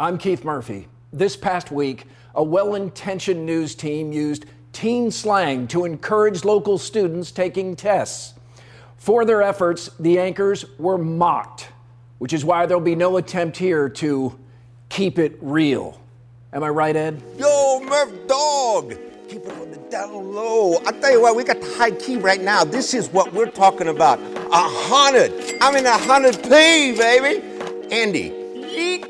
I'm Keith Murphy. This past week, a well intentioned news team used teen slang to encourage local students taking tests. For their efforts, the anchors were mocked, which is why there'll be no attempt here to keep it real. Am I right, Ed? Yo, Murph dog! Keep it on the down low. I tell you what, we got the high key right now. This is what we're talking about. A hundred. I'm in a hundred P, baby. Andy, yeet.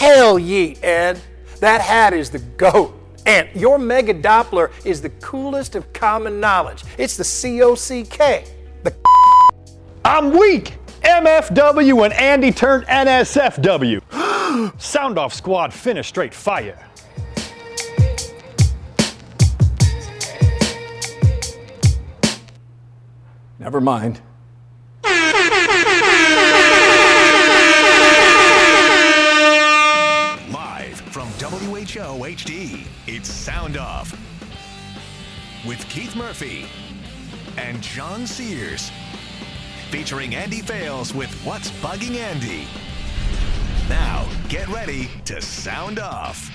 Hell ye, Ed. That hat is the GOAT. And your Mega Doppler is the coolest of common knowledge. It's the COCK. The I'm weak. MFW and Andy turned NSFW. Sound off squad finish straight fire. Never mind. HD, it's Sound Off. With Keith Murphy and John Sears. Featuring Andy Fales with What's Bugging Andy. Now, get ready to sound off.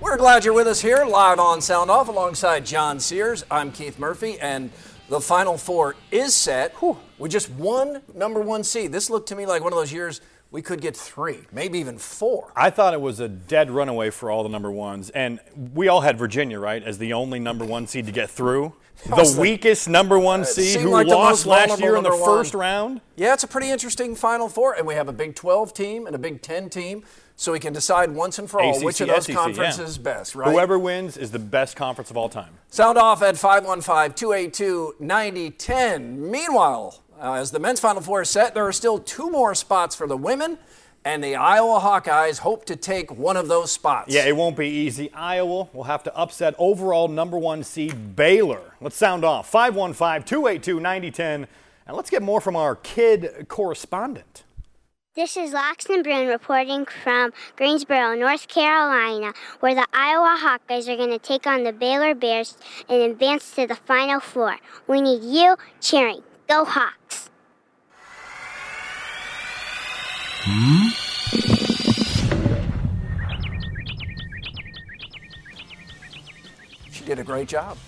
We're glad you're with us here live on Sound Off alongside John Sears. I'm Keith Murphy, and the Final Four is set with just one number one seed. This looked to me like one of those years we could get three, maybe even four. I thought it was a dead runaway for all the number ones, and we all had Virginia, right, as the only number one seed to get through. The weakest number one seed who like lost last year in the vulnerable first one. round. Yeah, it's a pretty interesting Final Four, and we have a Big 12 team and a Big 10 team, so we can decide once and for all ACC, which of those SEC, conferences yeah. is best, right? Whoever wins is the best conference of all time. Sound off at 515 282 9010. Meanwhile, uh, as the men's Final Four is set, there are still two more spots for the women, and the Iowa Hawkeyes hope to take one of those spots. Yeah, it won't be easy. Iowa will have to upset overall number one seed Baylor. Let's sound off 515 282 9010. And let's get more from our kid correspondent. This is Loxton Brune reporting from Greensboro, North Carolina, where the Iowa Hawkeyes are going to take on the Baylor Bears and advance to the Final Four. We need you cheering. Go Hawks! Hmm? She did a great job.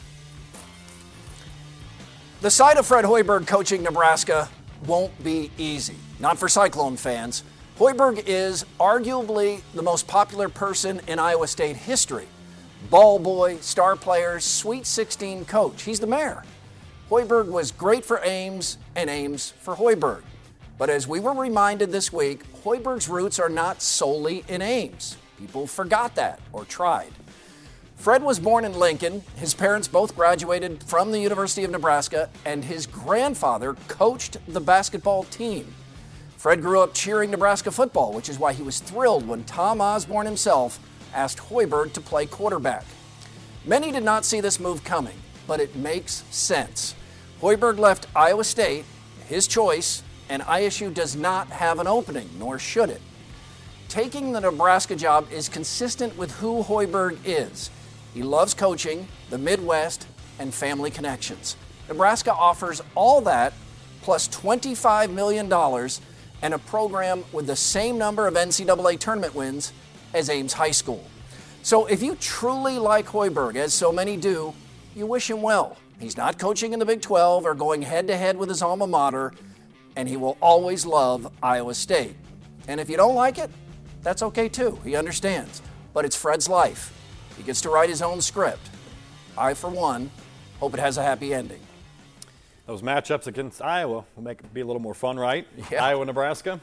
The sight of Fred Hoiberg coaching Nebraska won't be easy. Not for Cyclone fans. Hoiberg is arguably the most popular person in Iowa State history. Ball boy, star player, Sweet 16 coach. He's the mayor. Hoiberg was great for Ames and Ames for Hoiberg. But as we were reminded this week, Hoiberg's roots are not solely in Ames. People forgot that or tried. Fred was born in Lincoln. His parents both graduated from the University of Nebraska, and his grandfather coached the basketball team. Fred grew up cheering Nebraska football, which is why he was thrilled when Tom Osborne himself asked Hoiberg to play quarterback. Many did not see this move coming, but it makes sense. Hoiberg left Iowa State, his choice, and ISU does not have an opening, nor should it. Taking the Nebraska job is consistent with who Hoiberg is. He loves coaching, the Midwest, and family connections. Nebraska offers all that plus $25 million and a program with the same number of NCAA tournament wins as Ames High School. So if you truly like Hoiberg, as so many do, you wish him well. He's not coaching in the Big 12 or going head to head with his alma mater, and he will always love Iowa State. And if you don't like it, that's okay too. He understands. But it's Fred's life. He gets to write his own script. I, for one, hope it has a happy ending. Those matchups against Iowa will make it be a little more fun, right? Yeah. Iowa, Nebraska.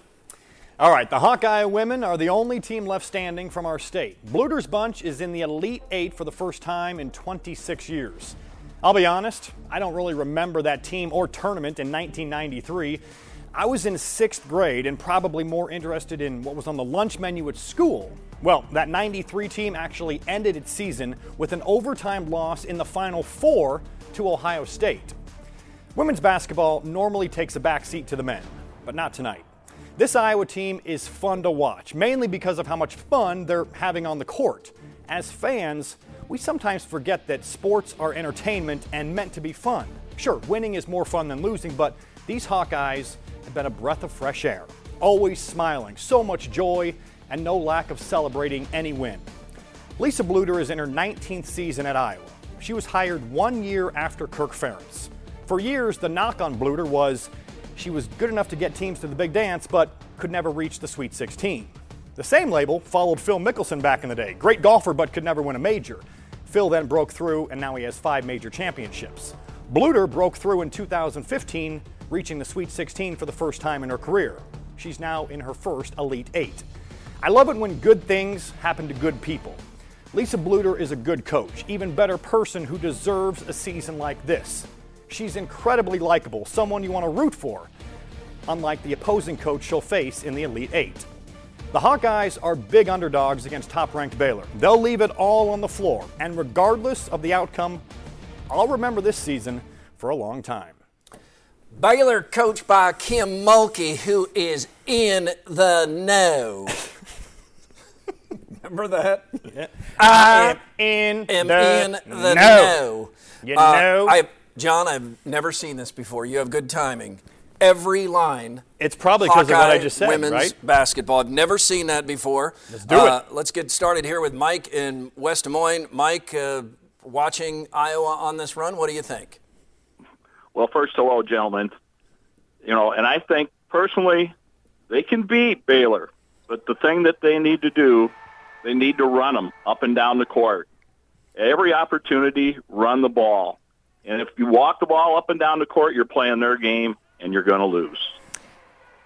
All right, the Hawkeye women are the only team left standing from our state. Bluder's bunch is in the Elite Eight for the first time in 26 years. I'll be honest, I don't really remember that team or tournament in 1993. I was in sixth grade and probably more interested in what was on the lunch menu at school. Well, that 93 team actually ended its season with an overtime loss in the Final Four to Ohio State. Women's basketball normally takes a back seat to the men, but not tonight. This Iowa team is fun to watch, mainly because of how much fun they're having on the court. As fans, we sometimes forget that sports are entertainment and meant to be fun. Sure, winning is more fun than losing, but these Hawkeyes have been a breath of fresh air. Always smiling, so much joy, and no lack of celebrating any win. Lisa Bluder is in her 19th season at Iowa. She was hired one year after Kirk Ferentz. For years, the knock on Bluder was she was good enough to get teams to the big dance, but could never reach the Sweet 16. The same label followed Phil Mickelson back in the day. Great golfer, but could never win a major. Phil then broke through, and now he has five major championships. Bluder broke through in 2015, reaching the Sweet 16 for the first time in her career. She's now in her first Elite Eight. I love it when good things happen to good people. Lisa Bluder is a good coach, even better person who deserves a season like this. She's incredibly likable, someone you want to root for, unlike the opposing coach she'll face in the Elite Eight. The Hawkeyes are big underdogs against top ranked Baylor. They'll leave it all on the floor, and regardless of the outcome, I'll remember this season for a long time. Baylor coached by Kim Mulkey, who is in the know. Remember that? Yeah. I am in am the, in the know. know. You Uh, know? I, John, I've never seen this before. You have good timing. Every line. It's probably because of what I just said, women's right? basketball. I've never seen that before. Let's do it. Let's get started here with Mike in West Des Moines. Mike, uh, watching Iowa on this run, what do you think? Well, first, hello, gentlemen. You know, and I think personally, they can beat Baylor, but the thing that they need to do, they need to run them up and down the court. Every opportunity, run the ball. And if you walk the ball up and down the court, you're playing their game, and you're going to lose.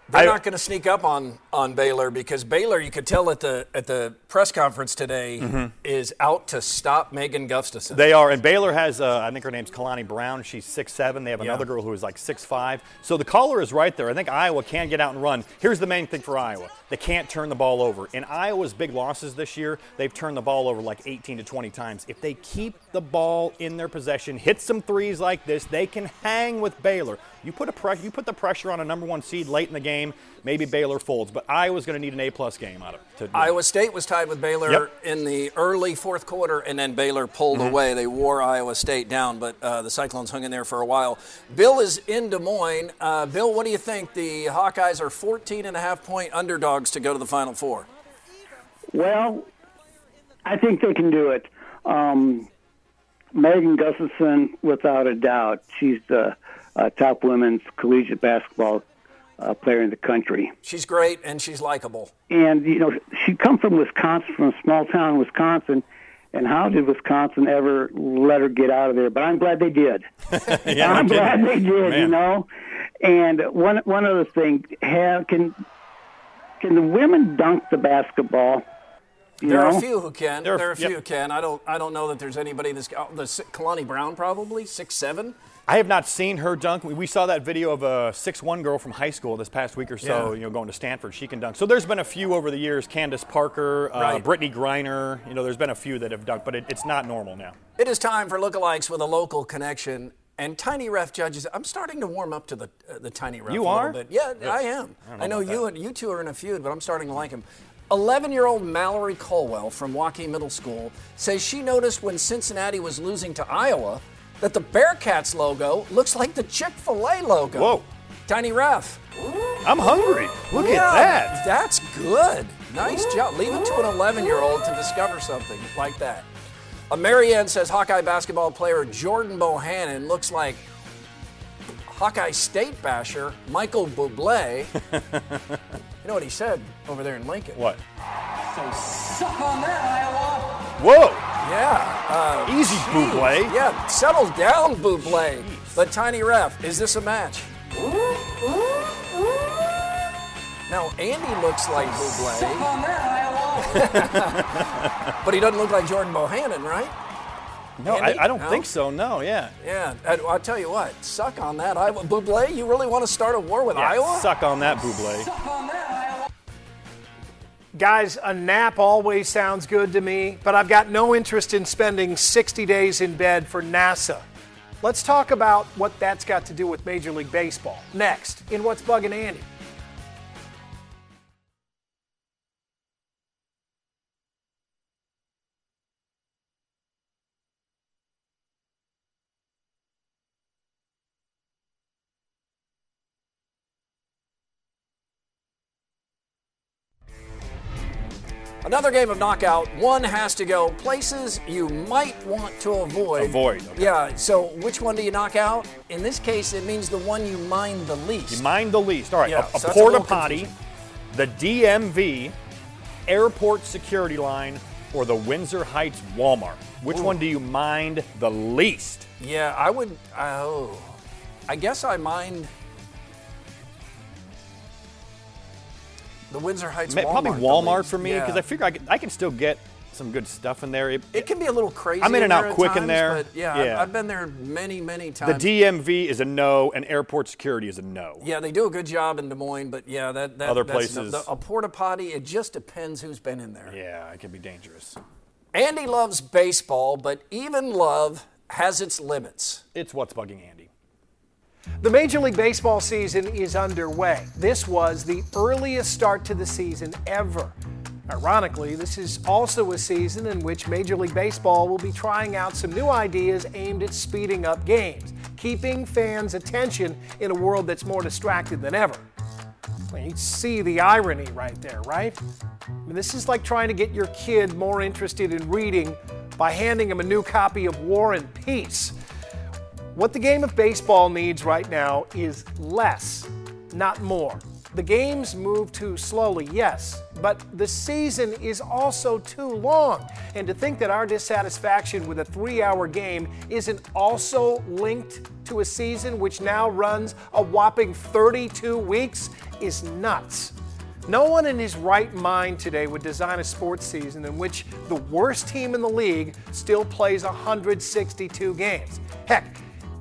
They're I- not going to sneak up on, on Baylor because Baylor, you could tell at the at the press conference today, is out to stop Megan Gustafson. Mm-hmm. They are, and Baylor has, uh, I think her name's Kalani Brown. She's six seven. They have another girl who is like six five. So the caller is right there. I think Iowa can get out and run. Here's the main thing for Iowa: they can't turn the ball over. In Iowa's big losses this year, they've turned the ball over like 18 to 20 times. If they keep the ball in their possession, hit some threes like this, they can hang with Baylor. You put a you put the pressure on a number one seed late in the game, maybe Baylor folds. But Iowa's going to need an A plus game out of it. to- Iowa State was tied with Baylor Yep. in the early fourth quarter, and then Baylor pulled Mm-hmm. away. They wore Iowa State down, but uh, the Cyclones hung in there for a while. Bill is in Des Moines. Uh, Bill, what do you think? The Hawkeyes are 14 and a half point underdogs to go to the Final Four. Well, I think they can do it. Um, Megan Gustafson, without a doubt, she's the uh, top women's collegiate basketball uh, player in the country. She's great and she's likable. And you know, she come from Wisconsin, from a small town in Wisconsin. And how did Wisconsin ever let her get out of there? But I'm glad they did. Yeah, I'm glad they did. You know. And one one other thing, have can can the women dunk the basketball? You There are a few who can. There There are- are, a few yep. who can. I don't. I don't know that there's anybody that's got the Kalani Brown probably six seven. I have not seen her dunk. We- We saw that video of a six-one girl from high school this past week or so, Yeah. you know, going to Stanford. She can dunk. So there's been a few over the years. Candace Parker, uh, Right. Brittney Griner. You know, there's been a few that have dunked, but it, it's not normal now. It is time for lookalikes with a local connection. And Tiny Ref judges. I'm starting to warm up to the uh, the Tiny Ref You a little are? bit. Yeah, I am. I I know you that. and you two are in a feud, but I'm starting to like him. 11-year-old Mallory Colwell from Waukee Middle School says she noticed when Cincinnati was losing to Iowa that the Bearcats logo looks like the Chick-fil-A logo. Whoa. Tiny Ref. I'm hungry. Look Yeah, at that. That's good. Nice job. Leave it to an 11 year old to discover something like that. A Marianne says Hawkeye basketball player Jordan Bohannon looks like Hawkeye State basher Michael Bublé. you know what he said over there in Lincoln? What? So suck on that, Iowa! Whoa. Yeah. Uh, Easy, geez. Bublé. Yeah, settle down, Bublé. But Tiny Ref, is this a match? Now, Andy looks like Suck Bublé, on that, Iowa! but he doesn't look like Jordan Bohannon, right? No, I, I don't No? think so. No, yeah. Yeah, I, I'll tell you what. Suck on that, Iowa. Buble, you really want to start a war with Yeah, Iowa? Suck on that, Buble. Suck on that, Iowa. Guys, a nap always sounds good to me, but I've got no interest in spending 60 days in bed for NASA. Let's talk about what that's got to do with Major League Baseball. Next, in What's Bugging Andy. Another game of knockout. One has to go places you might want to avoid. Avoid, okay. Yeah. So which one do you knock out? In this case, it means the one you mind the least. You mind the least. All right, Yeah, a, a so a porta potty, the DMV, airport security line, or the Windsor Heights Walmart. Which one do you mind the least? Yeah, I would. Oh, I guess I mind the Windsor Heights. Ma- Walmart Probably Walmart for me because Yeah. I figure I can, I can still get some good stuff in there. It- It can be a little crazy. I'm in and out quick in there. But yeah, I've- I've been there many, many times. the. DMV is a no, and airport security is a no. yeah, they do a good job in Des Moines, but yeah, that, that Other that's places- the- a porta potty. It just depends who's been in there. Yeah, it can be dangerous. Andy loves baseball, but even love has its limits. It's what's bugging Andy. The Major League Baseball season is underway. This was the earliest start to the season ever. Ironically, this is also a season in which Major League Baseball will be trying out some new ideas aimed at speeding up games, keeping fans' attention in a world that's more distracted than ever. You see the irony right there, right? I mean, this is like trying to get your kid more interested in reading by handing him a new copy of War and Peace. What the game of baseball needs right now is less, not more. The games move too slowly, yes, but the season is also too long. And to think that our dissatisfaction with a three hour game isn't also linked to a season which now runs a whopping 32 weeks is nuts. No one in his right mind today would design a sports season in which the worst team in the league still plays 162 games. Heck,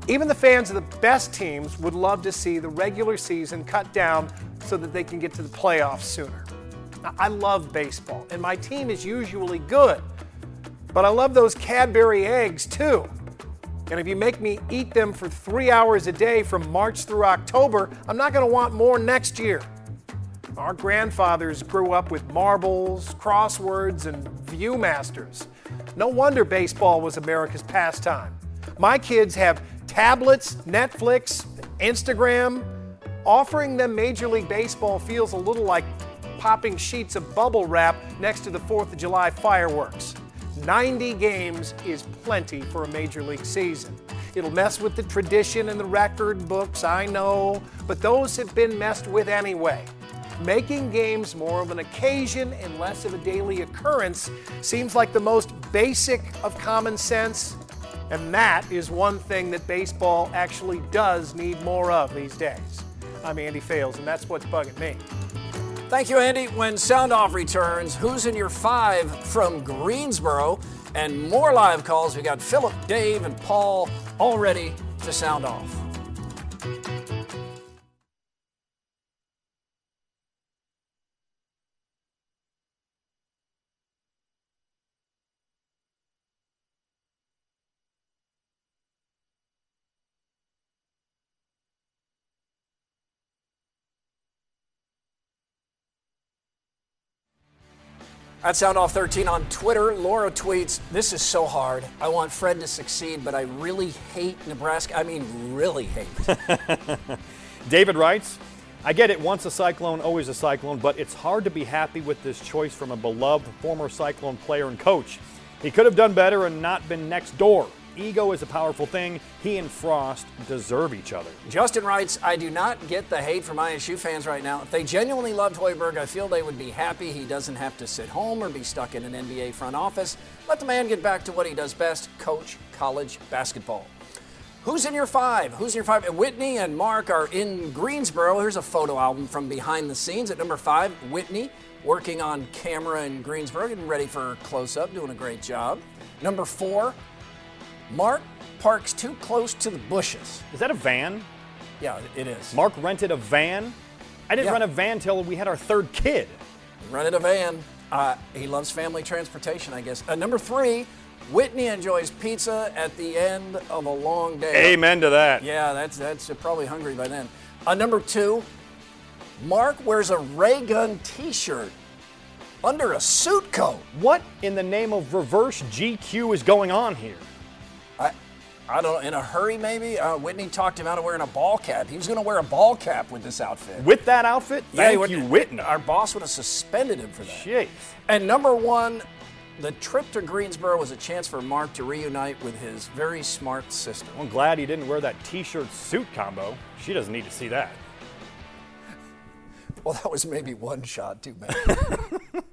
even the fans of the best teams would love to see the regular season cut down so that they can get to the playoffs sooner. Now, I love baseball, and my team is usually good, but I love those Cadbury eggs too. And if you make me eat them for three hours a day from March through October, I'm not going to want more next year. Our grandfathers grew up with marbles, crosswords, and Viewmasters. No wonder baseball was America's pastime. My kids have tablets, Netflix, Instagram. Offering them Major League Baseball feels a little like popping sheets of bubble wrap next to the 4th of July fireworks. 90 games is plenty for a Major League season. It'll mess with the tradition and the record books, I know, but those have been messed with anyway. Making games more of an occasion and less of a daily occurrence seems like the most basic of common sense, and that is one thing that baseball actually does need more of these days. I'm Andy Fales, and that's what's bugging me. Thank you, Andy. When Sound Off returns, who's in your five from Greensboro? And more live calls. We got Philip, Dave, and Paul all ready to sound off. At Sound Off 13 on Twitter, Laura tweets, This is so hard. I want Fred to succeed, but I really hate Nebraska. I mean, really hate. David writes, I get it, once a cyclone, always a cyclone, but it's hard to be happy with this choice from a beloved former cyclone player and coach. He could have done better and not been next door. Ego is a powerful thing. He and Frost deserve each other. Justin writes, I do not get the hate from ISU fans right now. If they genuinely loved Hoiberg, I feel they would be happy he doesn't have to sit home or be stuck in an NBA front office. Let the man get back to what he does best coach college basketball. Who's in your five? Who's in your five? Whitney and Mark are in Greensboro. Here's a photo album from behind the scenes. At number five, Whitney working on camera in Greensboro, getting ready for close up, doing a great job. Number four, Mark parks too close to the bushes. Is that a van? Yeah, it is. Mark rented a van? I didn't Yeah. rent a van till we had our third kid. Rented a van. Uh, he loves family transportation, I guess. Uh, number three, Whitney enjoys pizza at the end of a long day. Amen to that. Yeah, that's that's probably hungry by then. Uh, number two, Mark wears a ray gun T-shirt under a suit coat. What in the name of reverse GQ is going on here? I, I don't know. In a hurry, maybe. Uh, Whitney talked him out of wearing a ball cap. He was going to wear a ball cap with this outfit. With that outfit? Yeah, Thank would- you, Whitney. Our boss would have suspended him for that. Jeez. And number one, the trip to Greensboro was a chance for Mark to reunite with his very smart sister. I'm glad he didn't wear that t-shirt suit combo. She doesn't need to see that. Well, that was maybe one shot too many.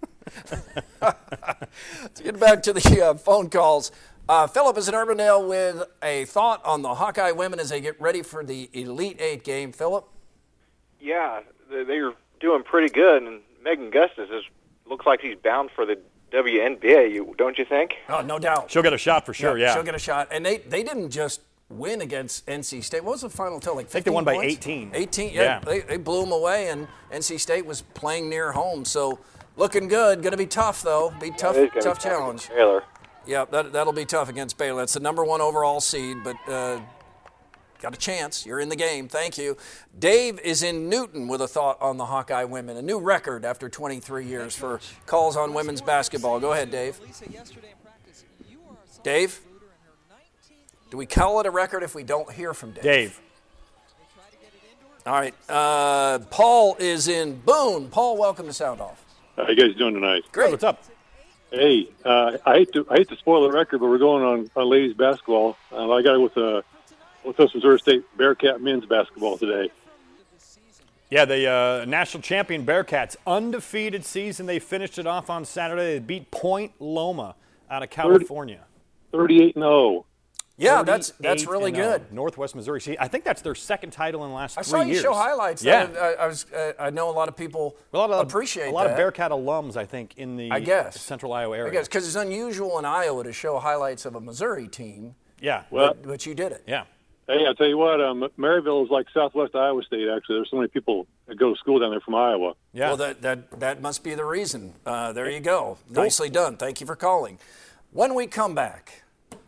Let's get back to the uh, phone calls, uh, Philip is in Urbandale with a thought on the Hawkeye women as they get ready for the Elite Eight game. Philip? Yeah, they- they're doing pretty good, and Megan Gustus is looks like she's bound for the WNBA. Don't you think? Oh, no doubt. She'll get a shot for sure, yeah. She'll get a shot. And they, they didn't just win against NC State. What was the final tell? Like 15 think they won by points? 18. 18, yeah. Yeah. They, they blew them away, and NC State was playing near home. So looking good. Going to be tough, though. Be tough, It is gonna tough be challenge. Taylor. Yeah, that, that'll be tough against Baylor. It's the number one overall seed, but uh, got a chance. You're in the game. Thank you. Dave is in Newton with a thought on the Hawkeye women. A new record after 23 years for calls on women's basketball. Go ahead, Dave. Dave? Do we call it a record if we don't hear from Dave? Dave. All right. Uh, Paul is in Boone. Paul, welcome to Sound Off. How you guys doing tonight? Great. What's up? Hey, uh, I hate to I hate to spoil the record, but we're going on, on ladies basketball. Uh, I got it with uh, with us Missouri State Bearcat men's basketball today. Yeah, the uh, national champion Bearcats, undefeated season. They finished it off on Saturday. They beat Point Loma out of California. Thirty-eight and oh. zero. Yeah, that's that's really good. Northwest Missouri. See, I think that's their second title in the last I three saw you show highlights. Yeah. That- I, I was. Uh, I know a lot of people a lot of appreciate a lot that. of Bearcat alums, I think, in the I guess. Central Iowa area. I guess because it's unusual in Iowa to show highlights of a Missouri team, Yeah. Well, but, but you did it. yeah. hey, I tell you what, um, Maryville is like Southwest Iowa State. Actually, there's so many people that go to school down there from Iowa. Yeah. Well, that that that must be the reason. Uh, there you go. Nicely done. Thank you for calling. When we come back,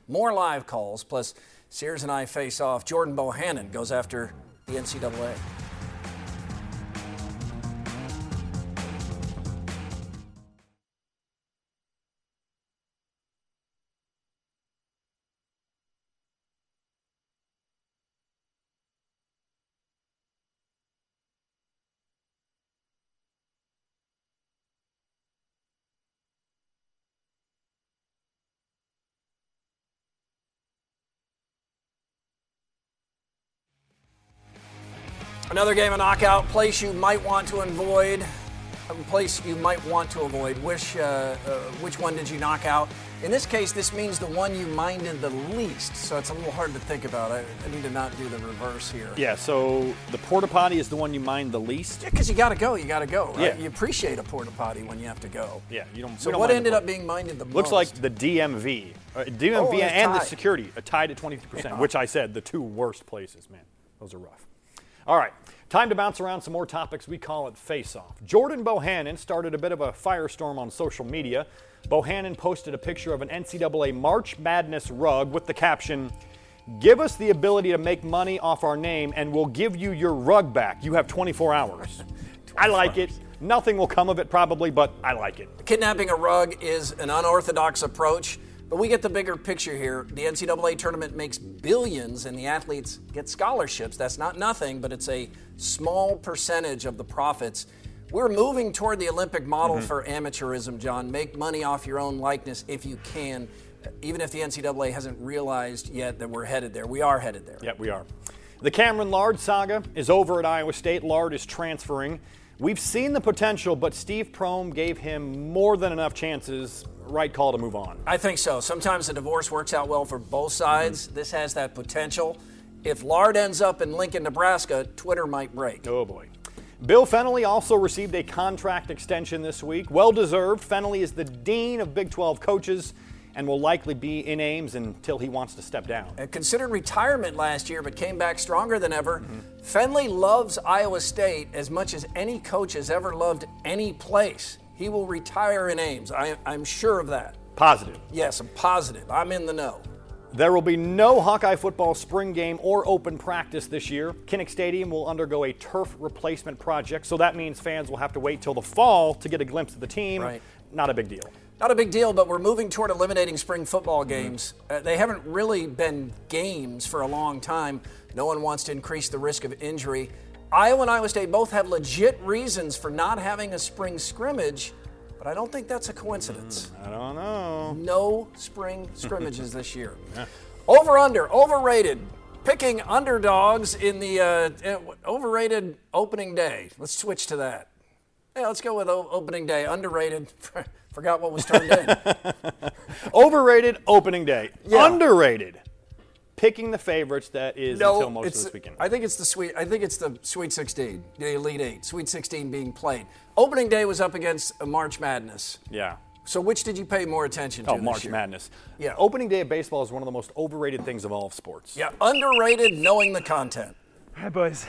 more live calls plus Sears and I face off. Jordan Bohannon goes after the NCAA. Another game of knockout, place you might want to avoid, place you might want to avoid. Which, uh, uh, which one did you knock out? In this case, this means the one you minded the least, so it's a little hard to think about. I, I need to not do the reverse here. Yeah, so the porta potty is the one you mind the least. Yeah, because you got to go, you got to go, right? Yeah. You appreciate a porta potty when you have to go. Yeah, you don't. So don't what ended up being minded the Looks most? Looks like the DMV, uh, DMV Oh, they're and the security are tied at 23%, which I said the two worst places. Man, those are rough. All right, time to bounce around some more topics. We call it Face Off. Jordan Bohannon started a bit of a firestorm on social media. Bohannon posted a picture of an NCAA March Madness rug with the caption, Give us the ability to make money off our name and we'll give you your rug back. You have 24 hours. I like it. Nothing will come of it probably, but I like it. Kidnapping a rug is an unorthodox approach, but we get the bigger picture here. The NCAA tournament makes billions and the athletes get scholarships. That's not nothing, but it's a small percentage of the profits. We're moving toward the Olympic model mm-hmm. for amateurism, John. Make money off your own likeness if you can, even if the NCAA hasn't realized yet that we're headed there. We are headed there. Yep, we are. The Cameron Lard saga is over at Iowa State. Lard is transferring. We've seen the potential, but Steve Prohm gave him more than enough chances. Right call to move on. I think so. Sometimes the divorce works out well for both sides. Mm-hmm. This has that potential. If Lard ends up in Lincoln, Nebraska, Twitter might break. Oh boy. Bill Fennelly also received a contract extension this week. Well deserved. Fennelly is the dean of Big 12 coaches, and will likely be in Ames until he wants to step down. Uh, Considered retirement last year, but came back stronger than ever. Fennelly loves Iowa State as much as any coach has ever loved any place. He will retire in Ames. I, I'm sure of that. Positive. Yes, I'm positive. I'm in the know. There will be no Hawkeye football spring game or open practice this year. Kinnick Stadium will undergo a turf replacement project, so that means fans will have to wait till the fall to get a glimpse of the team. Right. Not a big deal. Not a big deal, but we're moving toward eliminating spring football games. Uh, they haven't really been games for a long time. No one wants to increase the risk of injury. Iowa and Iowa State both have legit reasons for not having a spring scrimmage, but I don't think that's a coincidence. I don't know. No spring scrimmages this year. Over under, overrated. Picking underdogs in the uh, uh, overrated opening day. Let's switch to that. Yeah, let's go with opening day. Underrated. Forgot what was turned in. Overrated opening day. Yeah. Underrated. Picking the favorites that is until most it's, of this weekend. I think it's the sweet. I think it's the Sweet 16, the Elite Eight, Sweet 16 being played. Opening day was up against uh, March Madness. yeah. So which did you pay more attention to? Oh, March year? Madness. Yeah. Opening day of baseball is one of the most overrated things of all of sports. Yeah, underrated knowing the content. Hi, boys.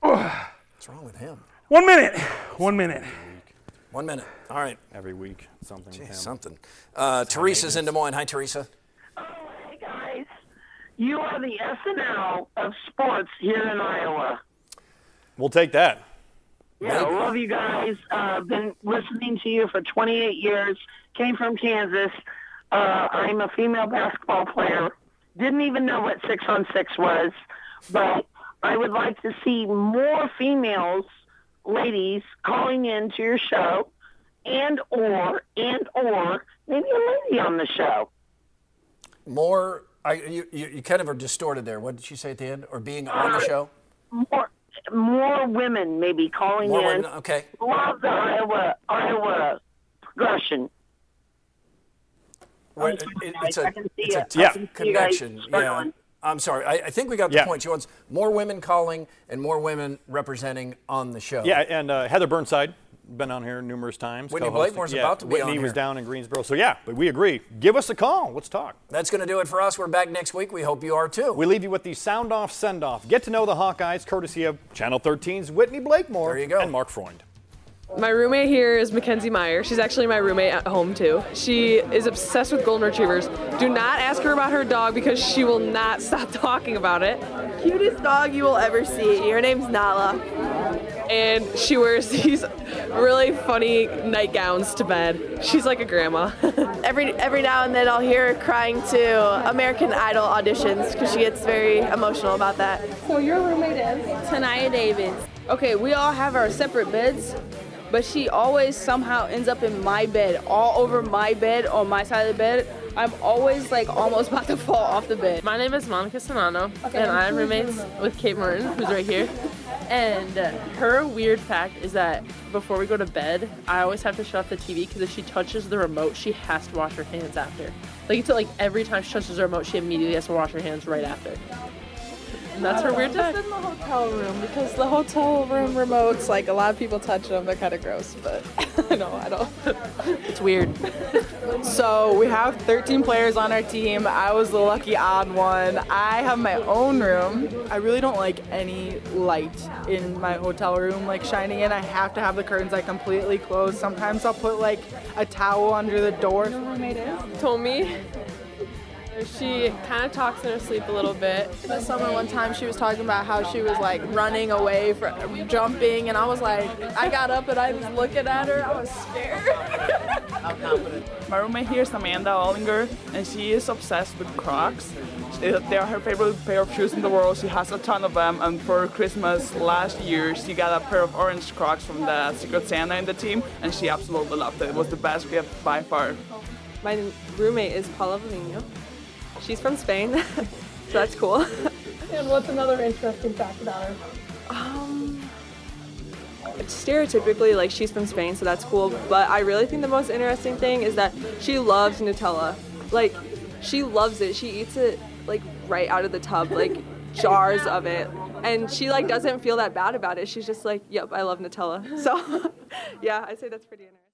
What's wrong with him? One minute. One minute. One minute. All right. Every week, something. with Jeez, him. something. Uh, Teresa's in Des Moines. Hi, Teresa. Hey guys, you are the SNL of sports here in Iowa. We'll take that. Yeah, I love you guys. Uh, been listening to you for 28 years. Came from Kansas. Uh, I'm a female basketball player. Didn't even know what six on six was, but I would like to see more females, ladies, calling in to your show, and or and or maybe a lady on the show. More. I, you, you, kind of are distorted there. What did you say at the end? Or being on the uh, show? more more women maybe calling More in. women, okay. Love the Iowa Iowa progression. Well, it- it- it's a, I can see it's a tough I can see you guys connection. Yeah. I'm sorry. I, I think we got the Yeah. point. She wants more women calling and more women representing on the show. Yeah, and uh, Heather Burnside, been on here numerous times. Whitney. Blakemore's yeah, about to be Whitney on was down in Greensboro. So, yeah, but we agree. Give us a call. Let's talk. That's going to do it for us. We're back next week. We hope you are too. We leave you with the sound off, send off. Get to know the Hawkeyes, courtesy of Channel 13's Whitney Blakemore There you go. and Mark Freund. My roommate here is Makenzie Meyer. She's actually my roommate at home too. She is obsessed with golden retrievers. Do not ask her about her dog because she will not stop talking about it. Cutest dog you will ever see. Her name's Nala. And she wears these really funny nightgowns to bed. She's like a grandma. Every every now and then I'll hear her crying to American Idol auditions because she gets very emotional about that. So your roommate is? Tania Davis. Okay, we all have our separate beds, but she always somehow ends up in my bed, all over my bed, on my side of the bed. I'm always like almost about to fall off the bed. My name is Monika Czinano, Okay, and I'm roommates with Kate Martin, who's right here. And her weird fact is that before we go to bed, I always have to shut off the TV because if she touches the remote, she has to wash her hands after. Like until like every time she touches the remote, she immediately has to wash her hands right after. And that's her weird Just in the hotel room because the hotel room remotes, like a lot of people touch them, they're kind of gross. But no, I don't. It's weird. So we have 13 players on our team. I was the lucky odd one. I have my own room. I really don't like any light in my hotel room like shining in. I have to have the curtains like completely closed. Sometimes I'll put like a towel under the door. Tommy. She kind of talks in her sleep a little bit. This summer, one time, she was talking about how she was like running away from jumping, and I was like, I got up and I was looking at her. I was scared. I'm confident. My roommate here is Amanda Ollinger, and she is obsessed with Crocs. They they are her favorite pair of shoes in the world. She has a ton of them, and for Christmas last year, she got a pair of orange Crocs from the Secret Santa in the team, and she absolutely loved it. It was the best gift by far. My roommate is Paula Vivino. She's from Spain, so that's cool. And what's another interesting fact about her? Um, stereotypically, like she's from Spain, so that's cool. But I really think the most interesting thing is that she loves Nutella. Like, she loves it. She eats it like right out of the tub, like jars of it. And she like doesn't feel that bad about it. She's just like, "Yep, I love Nutella." So, yeah, I'd say that's pretty interesting.